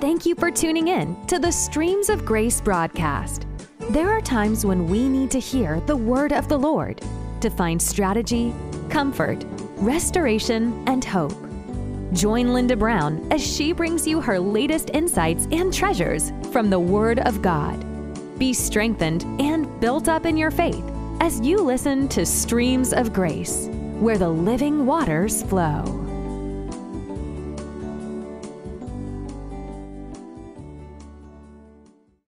Thank you for tuning in to the Streams of Grace broadcast. There are times when we need to hear the word of the Lord to find strategy, comfort, restoration, and hope. Join Linda Brown as she brings you her latest insights and treasures from the Word of God. Be strengthened and built up in your faith as you listen to Streams of Grace, where the living waters flow.